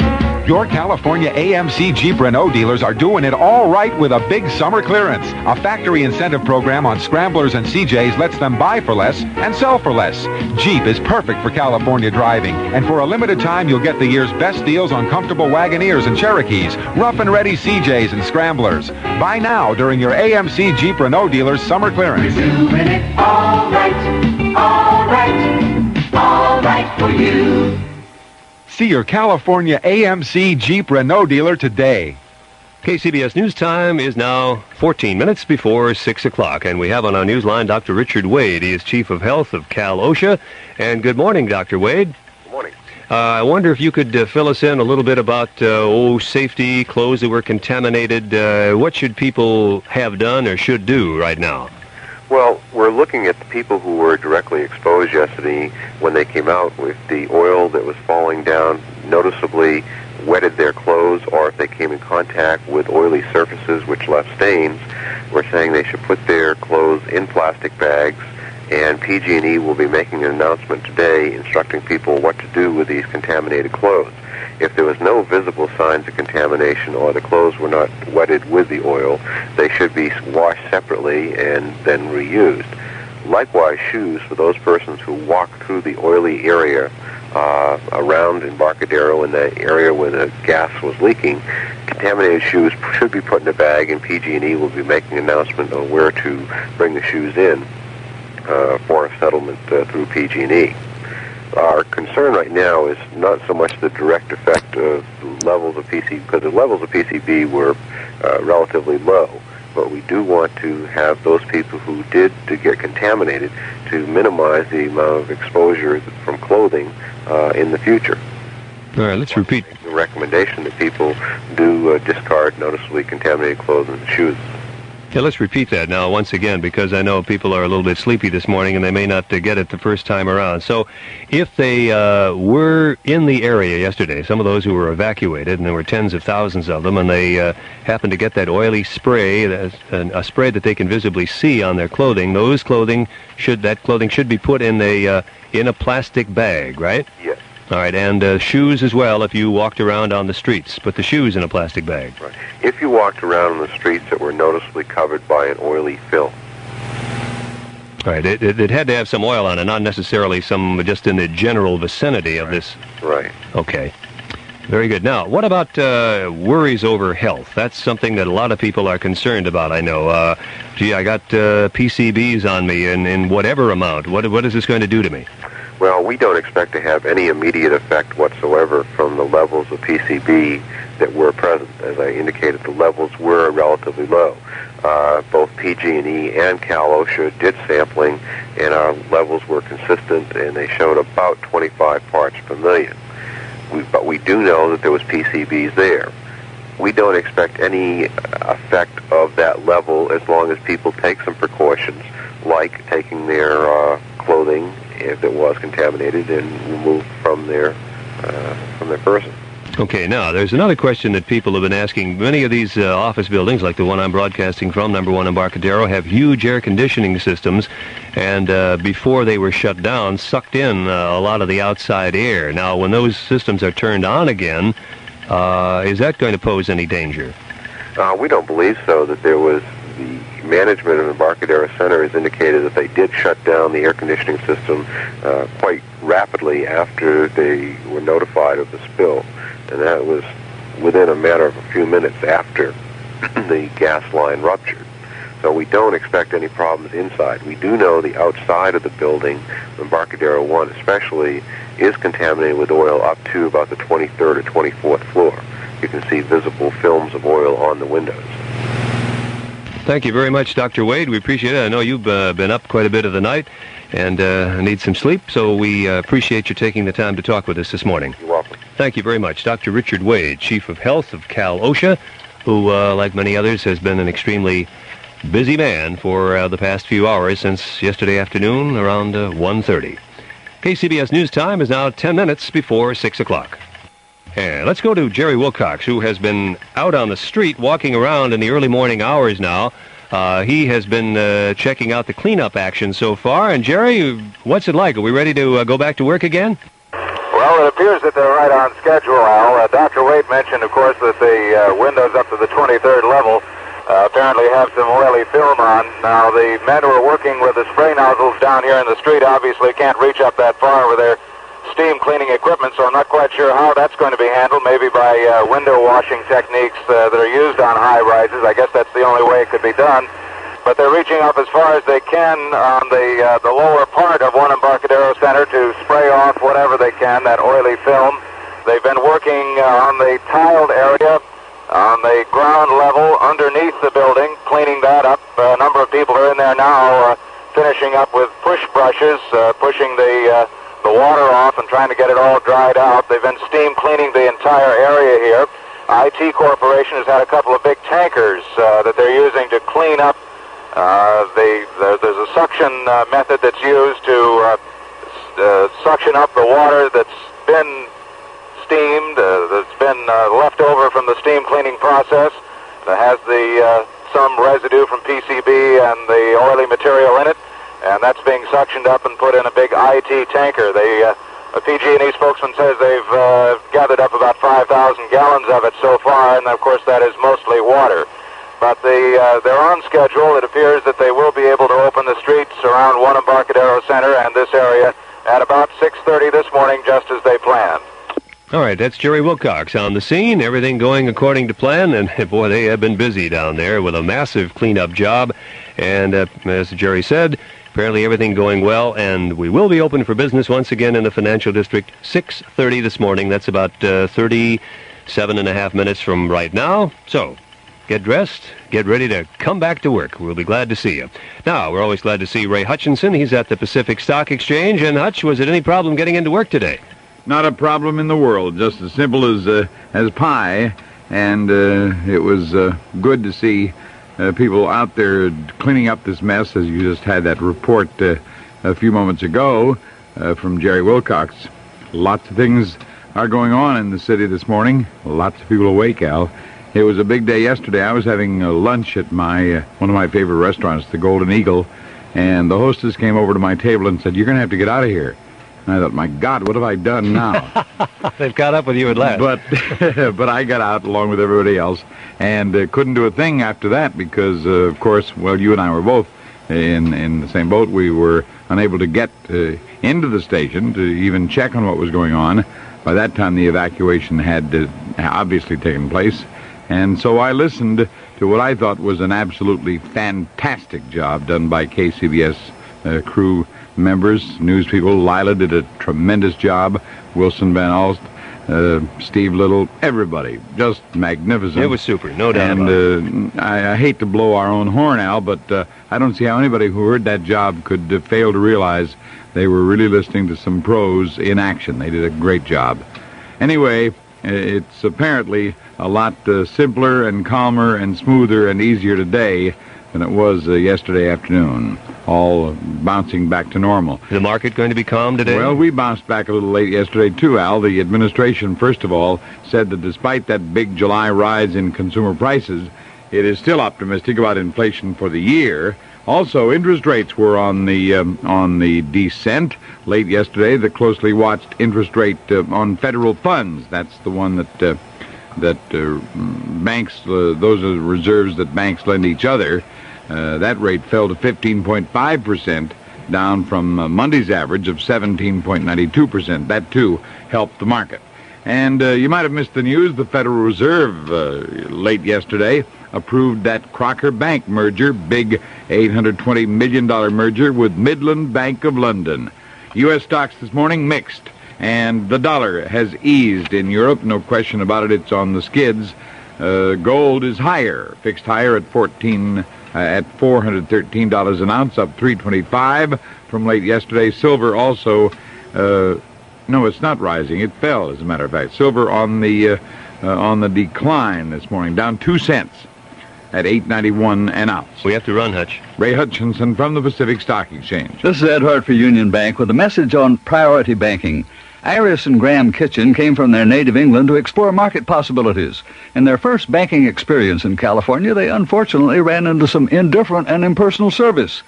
Your California AMC Jeep Renault dealers are doing it all right with a big summer clearance. A factory incentive program on Scramblers and CJs lets them buy for less and sell for less. Jeep is perfect for California driving, and for a limited time you'll get the year's best deals on comfortable Wagoneers and Cherokees, rough and ready CJs and Scramblers. Buy now during your AMC Jeep Renault dealers summer clearance. All right, all right, all right for you. See your California AMC Jeep Renault dealer today. KCBS News Time is now 14 minutes before 6 o'clock, and we have on our news line Dr. Richard Wade. He is Chief of Health of Cal OSHA. And good morning, Dr. Wade. Good morning. Uh, I wonder if you could uh, fill us in a little bit about, uh, oh, safety, clothes that were contaminated. Uh, what should people have done or should do right now? Well, we're looking at the people who were directly exposed yesterday when they came out with the oil that was falling down noticeably wetted their clothes or if they came in contact with oily surfaces which left stains, we're saying they should put their clothes in plastic bags and PG&E will be making an announcement today instructing people what to do with these contaminated clothes. If there was no visible signs of contamination or the clothes were not wetted with the oil, they should be washed separately and then reused. Likewise, shoes for those persons who walk through the oily area uh, around Embarcadero in the area where the gas was leaking, contaminated shoes should be put in a bag, and PG&E will be making an announcement on where to bring the shoes in uh, for a settlement uh, through PG&E. Our concern right now is not so much the direct effect of levels of PCB, because the levels of PCB were uh, relatively low. but we do want to have those people who did to get contaminated to minimize the amount of exposure from clothing uh, in the future. All right, let's repeat. The recommendation that people do uh, discard noticeably contaminated clothing and shoes. Yeah, let's repeat that now once again because I know people are a little bit sleepy this morning and they may not uh, get it the first time around. So, if they uh, were in the area yesterday, some of those who were evacuated, and there were tens of thousands of them, and they uh, happened to get that oily spray, a spray that they can visibly see on their clothing, those clothing should that clothing should be put in a uh, in a plastic bag, right? Yes. All right, and uh, shoes as well. If you walked around on the streets, put the shoes in a plastic bag. Right. If you walked around on the streets that were noticeably covered by an oily film, All right, it, it, it had to have some oil on it, not necessarily some just in the general vicinity of this. Right. Okay. Very good. Now, what about uh, worries over health? That's something that a lot of people are concerned about. I know. Uh, gee, I got uh, PCBs on me in, in whatever amount. What what is this going to do to me? Well, we don't expect to have any immediate effect whatsoever from the levels of PCB that were present. As I indicated, the levels were relatively low. Uh, both PG&E and Cal OSHA did sampling, and our levels were consistent, and they showed about 25 parts per million. We, but we do know that there was PCBs there. We don't expect any effect of that level as long as people take some precautions, like taking their uh, clothing if it was contaminated and removed from their uh, from their person. Okay, now there's another question that people have been asking. Many of these uh, office buildings, like the one I'm broadcasting from, number one Embarcadero, have huge air conditioning systems, and uh, before they were shut down, sucked in uh, a lot of the outside air. Now, when those systems are turned on again, uh, is that going to pose any danger? Uh, we don't believe so. That there was the management of Embarcadero Center has indicated that they did shut down the air conditioning system uh, quite rapidly after they were notified of the spill, and that was within a matter of a few minutes after the gas line ruptured. So we don't expect any problems inside. We do know the outside of the building, Embarcadero 1 especially, is contaminated with oil up to about the 23rd or 24th floor. You can see visible films of oil on the windows. Thank you very much, Dr. Wade. We appreciate it. I know you've uh, been up quite a bit of the night and uh, need some sleep, so we uh, appreciate you taking the time to talk with us this morning. You're welcome. Thank you very much. Dr. Richard Wade, Chief of Health of Cal OSHA, who, uh, like many others, has been an extremely busy man for uh, the past few hours since yesterday afternoon around uh, 1.30. KCBS News Time is now 10 minutes before 6 o'clock. And let's go to Jerry Wilcox, who has been out on the street walking around in the early morning hours now. Uh, he has been uh, checking out the cleanup action so far. And Jerry, what's it like? Are we ready to uh, go back to work again? Well, it appears that they're right on schedule, Al. Uh, Dr. Wade mentioned, of course, that the uh, windows up to the 23rd level uh, apparently have some oily film on. Now, the men who are working with the spray nozzles down here in the street obviously can't reach up that far with their steam cleaning equipment, so I'm not quite sure how that's going to be handled. Maybe by uh, window washing techniques uh, that are used on high rises. I guess that's the only way it could be done. But they're reaching up as far as they can on the uh, the lower part of one Embarcadero Center to spray off whatever they can that oily film. They've been working uh, on the tiled area on the ground level underneath the building, cleaning that up. a number of people are in there now, uh, finishing up with push brushes, uh, pushing the uh, the water off and trying to get it all dried out. They've been steam cleaning the entire area here. IT Corporation has had a couple of big tankers uh, that they're using to clean up. Uh, they, there, there's a suction uh, method that's used to uh, uh, suction up the water that's been steamed, uh, that's been left over from the steam cleaning process, that has the some residue from PCB and the oily material in it, and that's being suctioned up and put in a big IT tanker. They, uh, PG&E spokesman says they've uh, gathered up about 5,000 gallons of it so far, and of course that is mostly water. But the, uh, they're on schedule. It appears that they will be able to open the streets around one Embarcadero Center and this area at about 6.30 this morning, just as they planned. All right, that's Jerry Wilcox on the scene. Everything going according to plan, and boy, they have been busy down there with a massive cleanup job. And uh, as Jerry said, apparently everything going well, and we will be open for business once again in the financial district 6:30 this morning. That's about uh, 37 and a half minutes from right now. So, get dressed, get ready to come back to work. We'll be glad to see you. Now, we're always glad to see Ray Hutchinson. He's at the Pacific Stock Exchange. And Hutch, was it any problem getting into work today? Not a problem in the world. Just as simple as uh, as pie. And uh, it was uh, good to see uh, people out there cleaning up this mess, as you just had that report uh, a few moments ago uh, from Jerry Wilcox. Lots of things are going on in the city this morning. Lots of people awake, Al. It was a big day yesterday. I was having uh, lunch at my uh, one of my favorite restaurants, the Golden Eagle, and the hostess came over to my table and said, "You're going to have to get out of here." I thought, "My God, what have I done now?" They've caught up with you at last. But but I got out along with everybody else and uh, couldn't do a thing after that because, uh, of course, well, you and I were both in in the same boat. We were unable to get uh, into the station to even check on what was going on. By that time, the evacuation had uh, obviously taken place, and so I listened to what I thought was an absolutely fantastic job done by KCBS uh, crew members, news people. Lila did a tremendous job. Wilson Van Alst, uh, Steve Little, everybody, just magnificent. It was super, no doubt and, uh, I, I hate to blow our own horn, Al, but uh, I don't see how anybody who heard that job could uh, fail to realize they were really listening to some pros in action. They did a great job. Anyway, it's apparently a lot uh, simpler and calmer and smoother and easier today than it was uh, yesterday afternoon. All bouncing back to normal. The market going to be calm today? Well, we bounced back a little late yesterday, too, Al. The administration, first of all, said that despite that big July rise in consumer prices, it is still optimistic about inflation for the year. Also, interest rates were on the um, on the descent late yesterday. The closely watched interest rate uh, on federal funds. That's the one that uh, that uh, banks. Uh, those are the reserves that banks lend each other. Uh, that rate fell to 15.5 percent, down from Monday's average of 17.92 percent. That too helped the market. And uh, you might have missed the news. The Federal Reserve uh, late yesterday approved that Crocker Bank merger, big $820 million merger with Midland Bank of London. U.S. stocks this morning mixed, and the dollar has eased in Europe. No question about it. It's on the skids. Uh, gold is higher, fixed higher at 14 uh, at $413 an ounce, up 325 from late yesterday. Silver also uh, no, it's not rising. It fell, as a matter of fact. Silver on the uh, uh, on the decline this morning, down two cents at 8.91 an ounce. We have to run, Hutch. Ray Hutchinson from the Pacific Stock Exchange. This is Ed Hart for Union Bank with a message on priority banking. Iris and Graham Kitchen came from their native England to explore market possibilities. In their first banking experience in California, they unfortunately ran into some indifferent and impersonal service.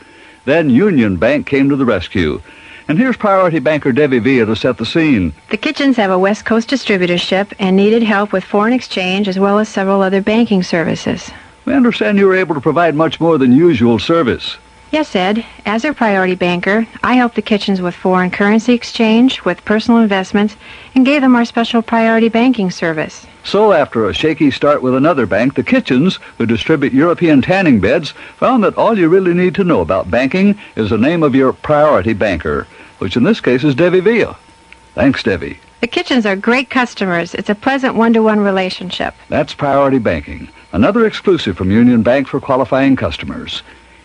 Then Union Bank came to the rescue. And here's priority banker Debbie Villa to set the scene. The Kitchens have a West Coast distributorship and needed help with foreign exchange as well as several other banking services. We understand you were able to provide much more than usual service. Yes, Ed. As a priority banker, I helped the Kitchens with foreign currency exchange, with personal investments, and gave them our special priority banking service. So after a shaky start with another bank, the Kitchens, who distribute European tanning beds, found that all you really need to know about banking is the name of your priority banker, which in this case is Debbie Villa. Thanks, Debbie. The Kitchens are great customers. It's a pleasant one-to-one relationship. That's priority banking, another exclusive from Union Bank for qualifying customers.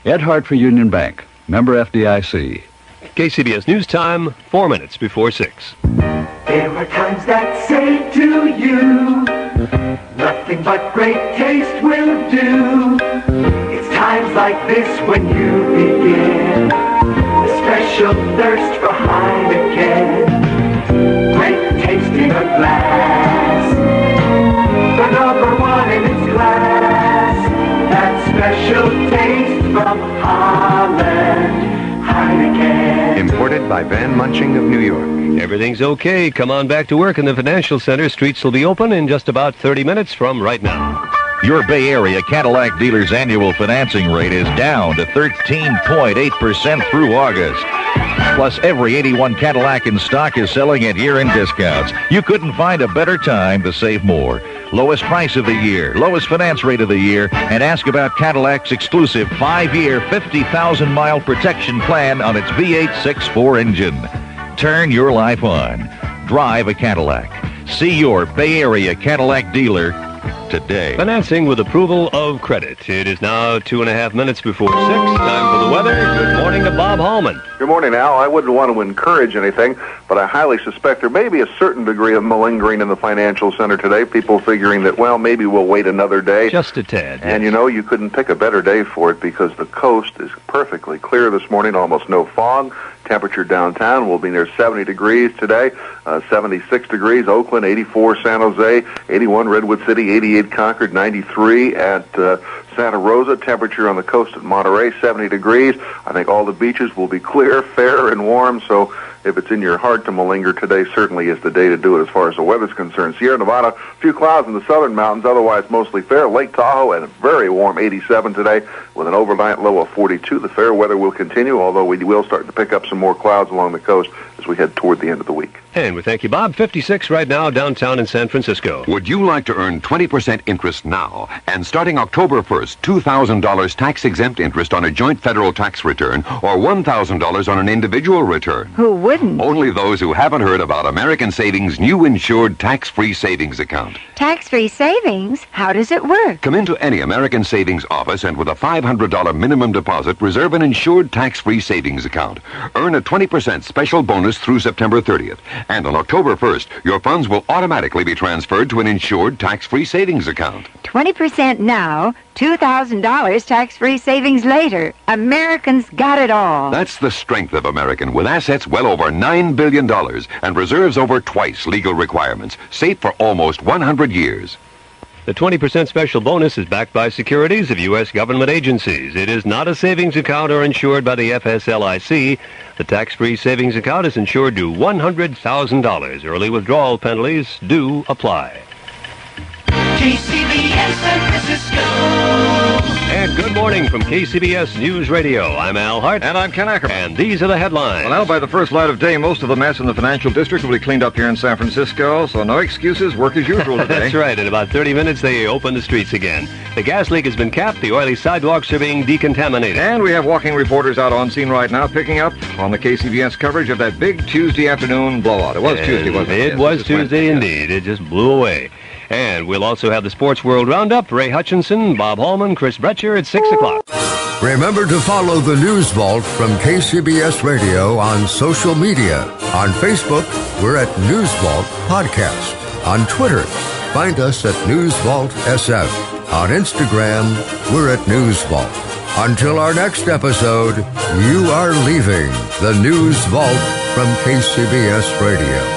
Ed Hart for Union Bank, member FDIC. KCBS News Time, four minutes before six. There are times that say to you, nothing but great taste will do. It's times like this when you begin a special thirst for Heineken. Great taste in a glass, the number one in its class. That special taste from Holland, Heineken. Imported by Van Munching of New York. Everything's okay. Come on back to work in the Financial Center. Streets will be open in just about 30 minutes from right now. Your Bay Area Cadillac dealer's annual financing rate is down to 13.8% through August. Plus, every 81 Cadillac in stock is selling at year-end discounts. You couldn't find a better time to save more. Lowest price of the year, lowest finance rate of the year, and ask about Cadillac's exclusive five-year, 50,000-mile protection plan on its V8 6.4 engine. Turn your life on. Drive a Cadillac. See your Bay Area Cadillac dealer today. Financing with approval of credit. It is now two and a half minutes before six. Time for the weather. Good morning to Bob Hallman. Good morning, Al. I wouldn't want to encourage anything, but I highly suspect there may be a certain degree of malingering in the financial center today. People figuring that, well, maybe we'll wait another day. Just a tad. And you know, you couldn't pick a better day for it because the coast is perfectly clear this morning, almost no fog. Temperature downtown will be near 70 degrees today, uh, 76 degrees Oakland, 84 San Jose, 81 Redwood City, 88 Concord, 93 at uh, Santa Rosa. Temperature on the coast at Monterey, 70 degrees. I think all the beaches will be clear, fair, and warm. So if it's in your heart to malinger today, certainly is the day to do it as far as the weather's concerned. Sierra Nevada, a few clouds in the southern mountains, otherwise mostly fair. Lake Tahoe and a very warm 87 today with an overnight low of 42. The fair weather will continue, although we will start to pick up some more clouds along the coast as we head toward the end of the week. And we thank you, Bob. 56 right now downtown in San Francisco. Would you like to earn 20% interest now and starting October 1st, $2,000 tax exempt interest on a joint federal tax return or $1,000 on an individual return? Who wouldn't? Only those who haven't heard about American Savings' new insured tax-free savings account. Tax-free savings? How does it work? Come into any American Savings office and with a $500 minimum deposit, reserve an insured tax-free savings account. Earn a 20% special bonus through September 30th. And on October 1st, your funds will automatically be transferred to an insured tax-free savings account. 20% now, $2,000 tax-free savings later. Americans got it all. That's the strength of American, with assets well over $9 billion and reserves over twice legal requirements, safe for almost 100 years. The 20% special bonus is backed by securities of U.S. government agencies. It is not a savings account or insured by the FSLIC. The tax-free savings account is insured to $100,000. Early withdrawal penalties do apply. KCBS San Francisco. And good morning from KCBS News Radio. I'm Al Hart. And I'm Ken Ackerman. And these are the headlines. Well, now, by the first light of day, most of the mess in the financial district will be cleaned up here in San Francisco, so no excuses. Work as usual today. That's right. In about 30 minutes, they open the streets again. The gas leak has been capped. The oily sidewalks are being decontaminated. And we have walking reporters out on scene right now picking up on the KCBS coverage of that big Tuesday afternoon blowout. It was Tuesday, wasn't it? It Yes, was went- Tuesday indeed. It just blew away. And we'll also have the Sports World Roundup. Ray Hutchinson, Bob Hallman, Chris Bretcher at 6 o'clock. Remember to follow the News Vault from KCBS Radio on social media. On Facebook, we're at News Vault Podcast. On Twitter, find us at News Vault SF. On Instagram, we're at News Vault. Until our next episode, you are leaving the News Vault from KCBS Radio.